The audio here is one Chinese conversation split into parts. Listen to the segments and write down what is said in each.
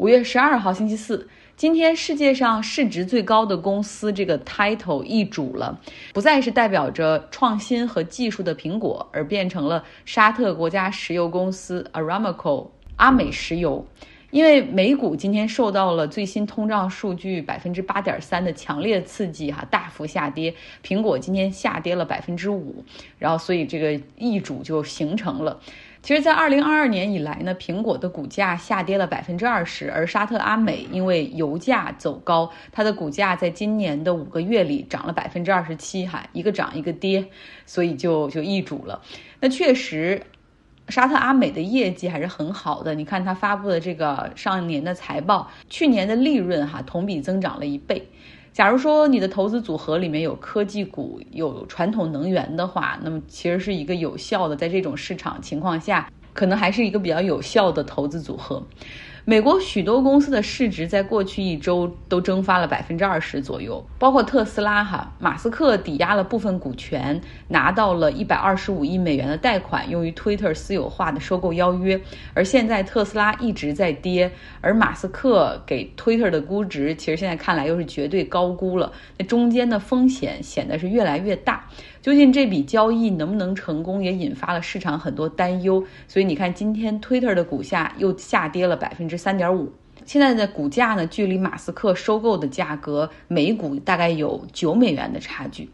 五月十二号星期四，今天世界上市值最高的公司这个 title 易主了，不再是代表着创新和技术的苹果，而变成了沙特国家石油公司 Aramco 阿美石油。因为美股今天受到了最新通胀数据百分之八点三的强烈刺激，哈，大幅下跌。苹果今天下跌了百分之五，然后所以这个易主就形成了。其实，在二零二二年以来呢，苹果的股价下跌了百分之二十，而沙特阿美因为油价走高，它的股价在今年的五个月里涨了百分之二十七，哈，一个涨一个跌，所以就就易主了。那确实。沙特阿美的业绩还是很好的，你看它发布的这个上年的财报，去年的利润哈同比增长了一倍。假如说你的投资组合里面有科技股、有传统能源的话，那么其实是一个有效的，在这种市场情况下，可能还是一个比较有效的投资组合。美国许多公司的市值在过去一周都蒸发了百分之二十左右，包括特斯拉哈，马斯克抵押了部分股权，拿到了一百二十五亿美元的贷款，用于 Twitter 私有化的收购邀约。而现在特斯拉一直在跌，而马斯克给 Twitter 的估值，其实现在看来又是绝对高估了，那中间的风险显得是越来越大。究竟这笔交易能不能成功，也引发了市场很多担忧。所以你看，今天 Twitter 的股价又下跌了百分之三点五。现在的股价呢，距离马斯克收购的价格每股大概有九美元的差距。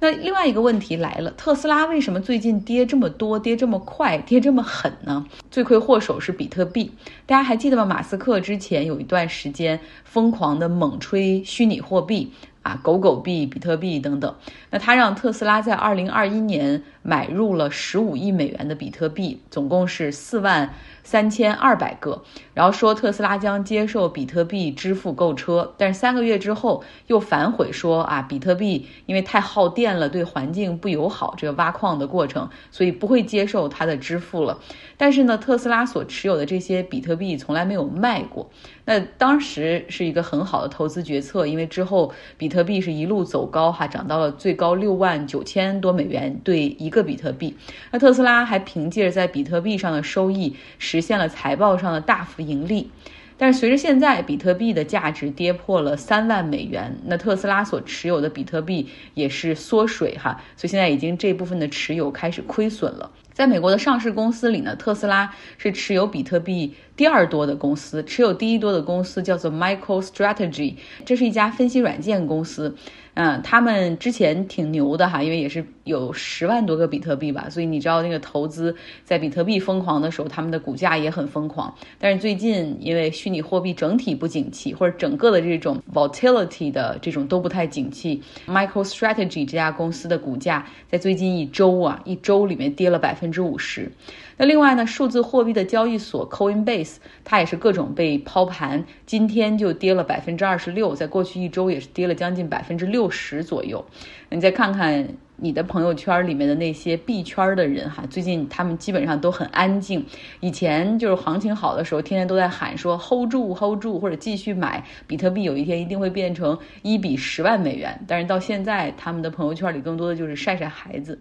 那另外一个问题来了，特斯拉为什么最近跌这么多，跌这么快，跌这么狠呢？罪魁祸首是比特币。大家还记得吗？马斯克之前有一段时间疯狂的猛吹虚拟货币。啊，狗狗币、比特币等等，那他让特斯拉在二零二一年买入了十五亿美元的比特币，总共是四万三千二百个。然后说特斯拉将接受比特币支付购车，但是三个月之后又反悔说啊，比特币因为太耗电了，对环境不友好，这个挖矿的过程，所以不会接受它的支付了。但是呢，特斯拉所持有的这些比特币从来没有卖过。那当时是一个很好的投资决策，因为之后比特币是一路走高，哈，涨到了最高六万九千多美元对一个比特币。那特斯拉还凭借着在比特币上的收益，实现了财报上的大幅盈利。但是随着现在比特币的价值跌破了三万美元，那特斯拉所持有的比特币也是缩水，哈，所以现在已经这部分的持有开始亏损了。在美国的上市公司里呢，特斯拉是持有比特币第二多的公司，持有第一多的公司叫做 MicroStrategy，这是一家分析软件公司。嗯，他们之前挺牛的哈，因为也是有十万多个比特币吧，所以你知道那个投资在比特币疯狂的时候，他们的股价也很疯狂。但是最近因为虚拟货币整体不景气，或者整个的这种 volatility 的这种都不太景气，MicroStrategy 这家公司的股价在最近一周啊，一周里面跌了百分之五十。那另外呢，数字货币的交易所 Coinbase，它也是各种被抛盘，今天就跌了百分之二十六，在过去一周也是跌了将近百分之六十左右。你再看看你的朋友圈里面的那些币圈的人哈，最近他们基本上都很安静。以前就是行情好的时候，天天都在喊说 hold 住 hold 住，或者继续买比特币，有一天一定会变成一比十万美元。但是到现在，他们的朋友圈里更多的就是晒晒孩子。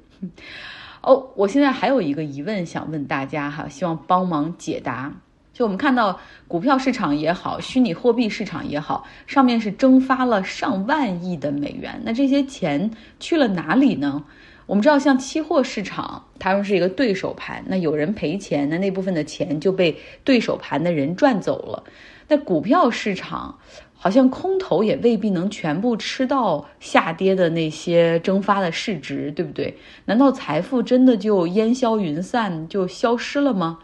哦，我现在还有一个疑问想问大家哈，希望帮忙解答。就我们看到股票市场也好，虚拟货币市场也好，上面是蒸发了上万亿的美元，那这些钱去了哪里呢？我们知道，像期货市场，他们是一个对手盘，那有人赔钱，那那部分的钱就被对手盘的人赚走了。那股票市场。好像空头也未必能全部吃到下跌的那些蒸发的市值，对不对？难道财富真的就烟消云散就消失了吗？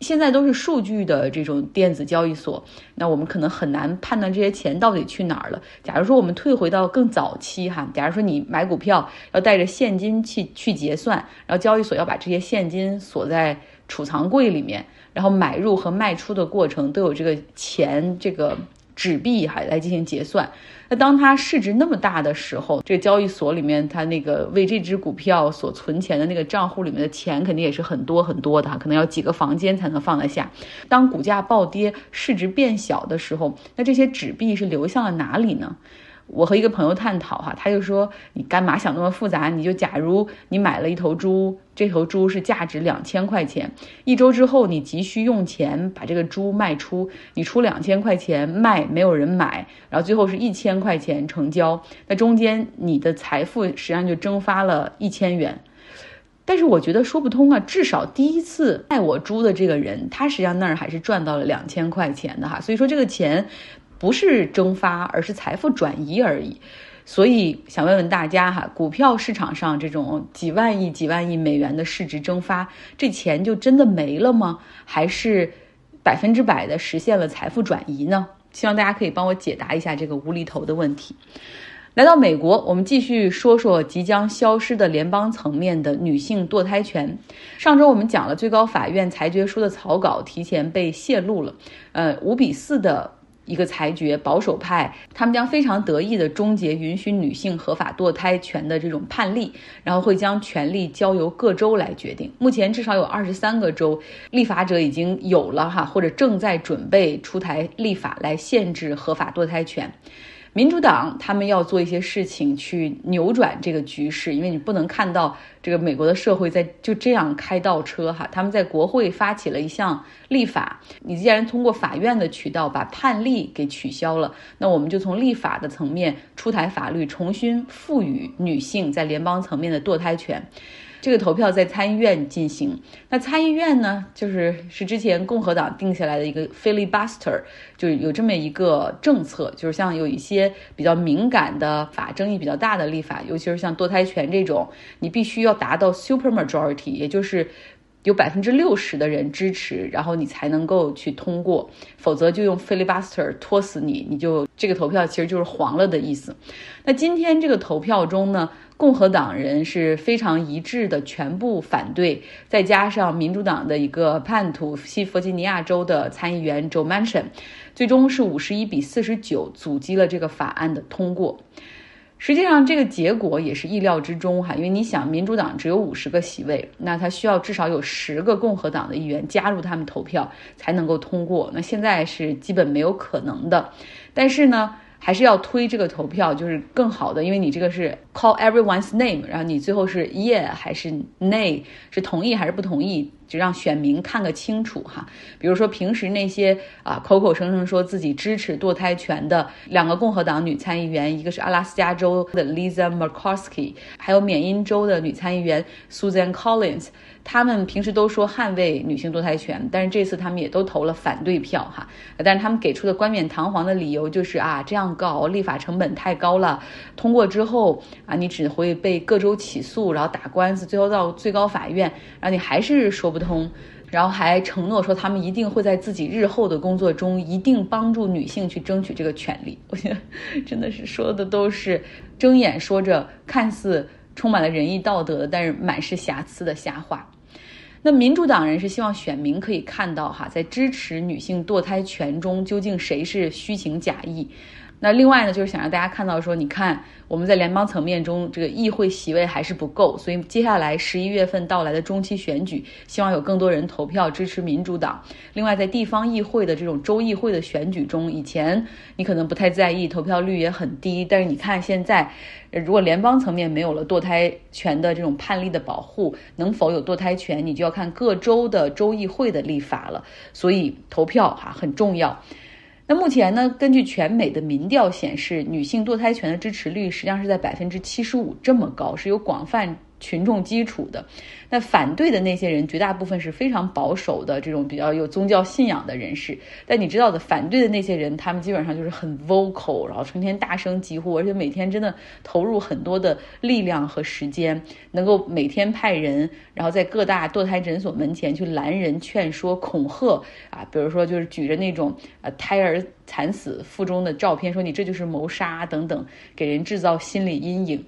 现在都是数据的这种电子交易所，那我们可能很难判断这些钱到底去哪儿了。假如说我们退回到更早期哈，假如说你买股票要带着现金去去结算，然后交易所要把这些现金锁在储藏柜里面，然后买入和卖出的过程都有这个钱这个。纸币还来进行结算，那当它市值那么大的时候，这个交易所里面它那个为这只股票所存钱的那个账户里面的钱肯定也是很多很多的，可能要几个房间才能放得下。当股价暴跌，市值变小的时候，那这些纸币是流向了哪里呢？我和一个朋友探讨哈，他就说你干嘛想那么复杂？你就假如你买了一头猪，这头猪是价值两千块钱，一周之后你急需用钱把这个猪卖出，你出两千块钱卖，没有人买，然后最后是一千块钱成交，那中间你的财富实际上就蒸发了一千元。但是我觉得说不通啊，至少第一次卖我猪的这个人，他实际上那儿还是赚到了两千块钱的哈，所以说这个钱。不是蒸发，而是财富转移而已。所以想问问大家哈，股票市场上这种几万亿、几万亿美元的市值蒸发，这钱就真的没了吗？还是百分之百的实现了财富转移呢？希望大家可以帮我解答一下这个无厘头的问题。来到美国，我们继续说说即将消失的联邦层面的女性堕胎权。上周我们讲了最高法院裁决书的草稿提前被泄露了，呃，五比四的。一个裁决，保守派他们将非常得意地终结允许女性合法堕胎权的这种判例，然后会将权力交由各州来决定。目前至少有二十三个州立法者已经有了哈，或者正在准备出台立法来限制合法堕胎权。民主党他们要做一些事情去扭转这个局势，因为你不能看到这个美国的社会在就这样开倒车哈。他们在国会发起了一项立法，你既然通过法院的渠道把判例给取消了，那我们就从立法的层面出台法律，重新赋予女性在联邦层面的堕胎权。这个投票在参议院进行，那参议院呢，就是是之前共和党定下来的一个 filibuster，就有这么一个政策，就是像有一些比较敏感的法，争议比较大的立法，尤其是像堕胎权这种，你必须要达到 super majority，也就是有百分之六十的人支持，然后你才能够去通过，否则就用 filibuster 拖死你，你就这个投票其实就是黄了的意思。那今天这个投票中呢？共和党人是非常一致的，全部反对，再加上民主党的一个叛徒，西弗吉尼亚州的参议员 Joe Manchin，最终是五十一比四十九阻击了这个法案的通过。实际上，这个结果也是意料之中哈，因为你想，民主党只有五十个席位，那他需要至少有十个共和党的议员加入他们投票才能够通过，那现在是基本没有可能的。但是呢？还是要推这个投票，就是更好的，因为你这个是 call everyone's name，然后你最后是 yeah 还是 nay，是同意还是不同意，就让选民看个清楚哈。比如说平时那些啊口口声声说自己支持堕胎权的两个共和党女参议员，一个是阿拉斯加州的 Lisa Murkowski，还有缅因州的女参议员 Susan Collins。他们平时都说捍卫女性堕胎权，但是这次他们也都投了反对票哈。但是他们给出的冠冕堂皇的理由就是啊，这样告立法成本太高了，通过之后啊，你只会被各州起诉，然后打官司，最后到最高法院，然后你还是说不通。然后还承诺说他们一定会在自己日后的工作中一定帮助女性去争取这个权利。我觉得真的是说的都是睁眼说着看似充满了仁义道德，但是满是瑕疵的瞎话。那民主党人是希望选民可以看到哈，在支持女性堕胎权中，究竟谁是虚情假意。那另外呢，就是想让大家看到说，你看我们在联邦层面中这个议会席位还是不够，所以接下来十一月份到来的中期选举，希望有更多人投票支持民主党。另外，在地方议会的这种州议会的选举中，以前你可能不太在意，投票率也很低，但是你看现在，如果联邦层面没有了堕胎权的这种判例的保护，能否有堕胎权，你就要看各州的州议会的立法了。所以投票哈很重要。那目前呢？根据全美的民调显示，女性堕胎权的支持率实际上是在百分之七十五，这么高，是有广泛。群众基础的，那反对的那些人，绝大部分是非常保守的这种比较有宗教信仰的人士。但你知道的，反对的那些人，他们基本上就是很 vocal，然后成天大声疾呼，而且每天真的投入很多的力量和时间，能够每天派人，然后在各大堕胎诊所门前去拦人、劝说、恐吓啊，比如说就是举着那种呃胎儿惨死腹中的照片，说你这就是谋杀等等，给人制造心理阴影。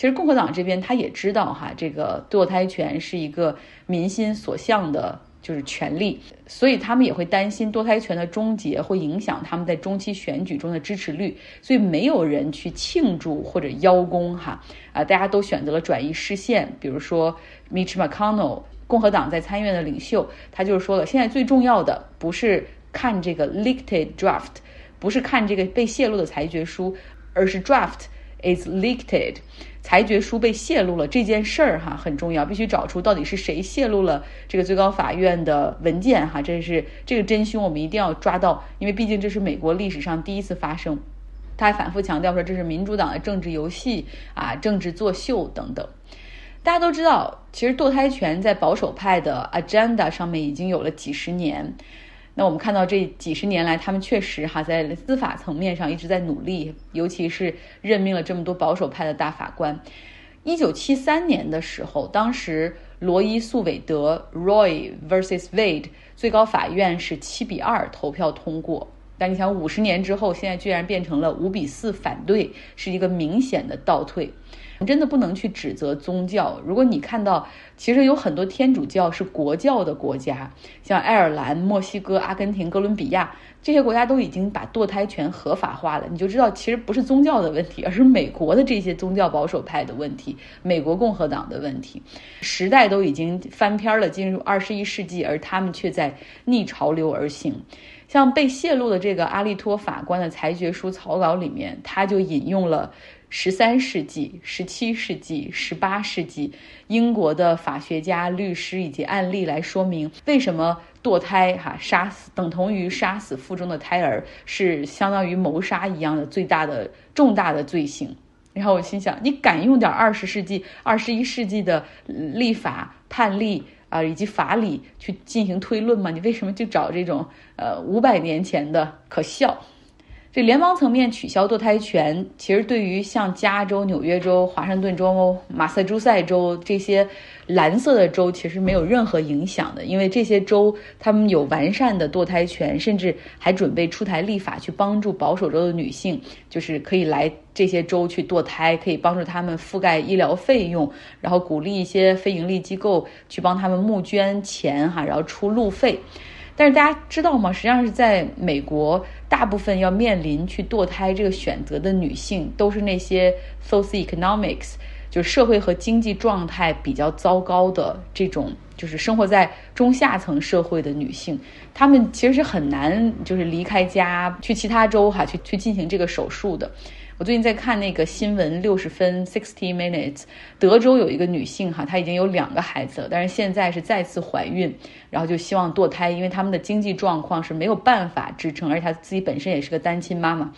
其实共和党这边他也知道哈，这个堕胎权是一个民心所向的，就是权利，所以他们也会担心堕胎权的终结会影响他们在中期选举中的支持率，所以没有人去庆祝或者邀功哈啊，大家都选择了转移视线。比如说 Mitch McConnell，共和党在参议院的领袖，他就是说了，现在最重要的不是看这个 leaked draft，不是看这个被泄露的裁决书。而是 draft is leaked，裁决书被泄露了这件事儿哈很重要，必须找出到底是谁泄露了这个最高法院的文件哈，这是这个真凶，我们一定要抓到，因为毕竟这是美国历史上第一次发生。他还反复强调说这是民主党的政治游戏啊，政治作秀等等。大家都知道，其实堕胎权在保守派的 agenda 上面已经有了几十年。那我们看到这几十年来，他们确实哈在司法层面上一直在努力，尤其是任命了这么多保守派的大法官。一九七三年的时候，当时罗伊素韦德 （Roy vs Wade） 最高法院是七比二投票通过。但你想，五十年之后，现在居然变成了五比四反对，是一个明显的倒退。真的不能去指责宗教。如果你看到，其实有很多天主教是国教的国家，像爱尔兰、墨西哥、阿根廷、哥伦比亚这些国家都已经把堕胎权合法化了，你就知道其实不是宗教的问题，而是美国的这些宗教保守派的问题，美国共和党的问题。时代都已经翻篇了，进入二十一世纪，而他们却在逆潮流而行。像被泄露的这个阿利托法官的裁决书草稿里面，他就引用了。十三世纪、十七世纪、十八世纪，英国的法学家、律师以及案例来说明为什么堕胎哈杀死等同于杀死腹中的胎儿，是相当于谋杀一样的最大的重大的罪行。然后我心想，你敢用点二十世纪、二十一世纪的立法判例啊，以及法理去进行推论嘛？你为什么就找这种呃五百年前的？可笑。这联邦层面取消堕胎权，其实对于像加州、纽约州、华盛顿州、马萨诸塞州这些蓝色的州，其实没有任何影响的，因为这些州他们有完善的堕胎权，甚至还准备出台立法去帮助保守州的女性，就是可以来这些州去堕胎，可以帮助他们覆盖医疗费用，然后鼓励一些非盈利机构去帮他们募捐钱哈，然后出路费。但是大家知道吗？实际上是在美国，大部分要面临去堕胎这个选择的女性，都是那些 socioeconomics，就是社会和经济状态比较糟糕的这种，就是生活在中下层社会的女性。她们其实是很难就是离开家去其他州哈去去进行这个手术的。我最近在看那个新闻，六十分 （sixty minutes），德州有一个女性哈，她已经有两个孩子了，但是现在是再次怀孕，然后就希望堕胎，因为他们的经济状况是没有办法支撑，而且她自己本身也是个单亲妈妈。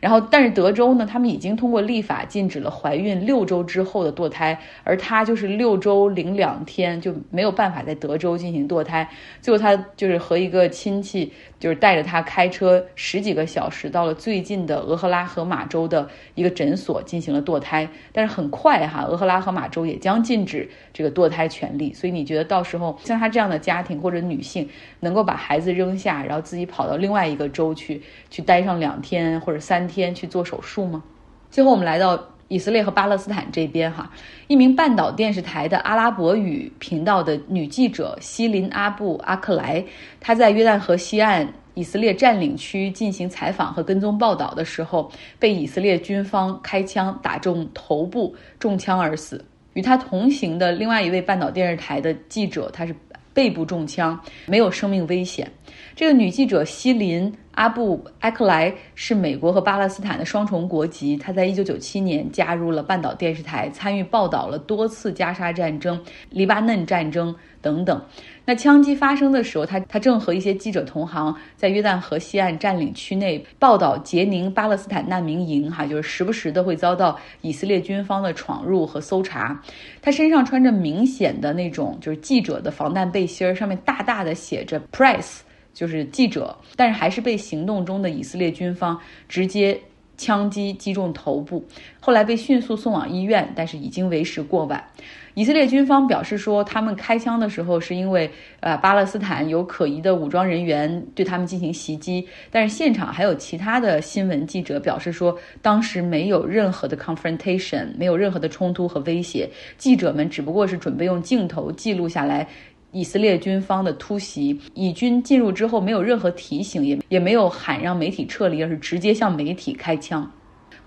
然后，但是德州呢，他们已经通过立法禁止了怀孕六周之后的堕胎，而她就是六周零两天就没有办法在德州进行堕胎。最后，她就是和一个亲戚，就是带着他开车十几个小时到了最近的俄克拉荷马州的一个诊所进行了堕胎。但是很快哈，俄克拉荷马州也将禁止这个堕胎权利。所以，你觉得到时候像她这样的家庭或者女性，能够把孩子扔下，然后自己跑到另外一个州去，去待上两天或者三？天去做手术吗？最后我们来到以色列和巴勒斯坦这边哈，一名半岛电视台的阿拉伯语频道的女记者西林阿布阿克莱，她在约旦河西岸以色列占领区进行采访和跟踪报道的时候，被以色列军方开枪打中头部，中枪而死。与她同行的另外一位半岛电视台的记者，她是背部中枪，没有生命危险。这个女记者西林。阿布埃克莱是美国和巴勒斯坦的双重国籍。他在一九九七年加入了半岛电视台，参与报道了多次加沙战争、黎巴嫩战争等等。那枪击发生的时候，他他正和一些记者同行在约旦河西岸占领区内报道杰宁巴勒斯坦难民营，哈，就是时不时的会遭到以色列军方的闯入和搜查。他身上穿着明显的那种就是记者的防弹背心儿，上面大大的写着 “press”。就是记者，但是还是被行动中的以色列军方直接枪击击中头部，后来被迅速送往医院，但是已经为时过晚。以色列军方表示说，他们开枪的时候是因为呃巴勒斯坦有可疑的武装人员对他们进行袭击，但是现场还有其他的新闻记者表示说，当时没有任何的 confrontation，没有任何的冲突和威胁，记者们只不过是准备用镜头记录下来。以色列军方的突袭，以军进入之后没有任何提醒，也也没有喊让媒体撤离，而是直接向媒体开枪。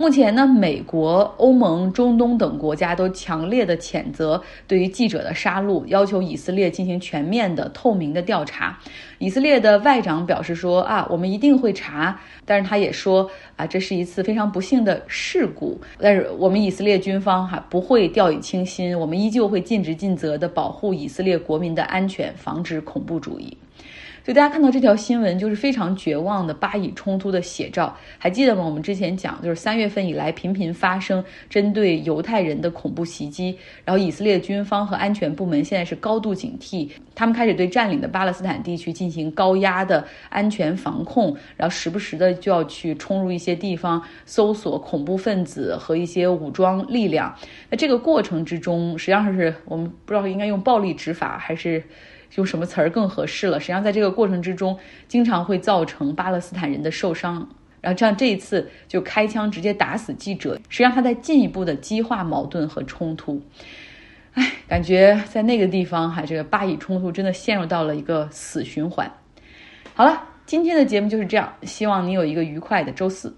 目前呢，美国、欧盟、中东等国家都强烈的谴责对于记者的杀戮，要求以色列进行全面的、透明的调查。以色列的外长表示说：“啊，我们一定会查。”但是他也说：“啊，这是一次非常不幸的事故。但是我们以色列军方哈不会掉以轻心，我们依旧会尽职尽责地保护以色列国民的安全，防止恐怖主义。”就大家看到这条新闻，就是非常绝望的巴以冲突的写照。还记得吗？我们之前讲，就是三月份以来频频发生针对犹太人的恐怖袭击，然后以色列军方和安全部门现在是高度警惕，他们开始对占领的巴勒斯坦地区进行高压的安全防控，然后时不时的就要去冲入一些地方搜索恐怖分子和一些武装力量。那这个过程之中，实际上是我们不知道应该用暴力执法还是。用什么词儿更合适了？实际上，在这个过程之中，经常会造成巴勒斯坦人的受伤。然后，这样这一次就开枪直接打死记者，实际上他在进一步的激化矛盾和冲突。唉，感觉在那个地方哈，这个巴以冲突真的陷入到了一个死循环。好了，今天的节目就是这样，希望你有一个愉快的周四。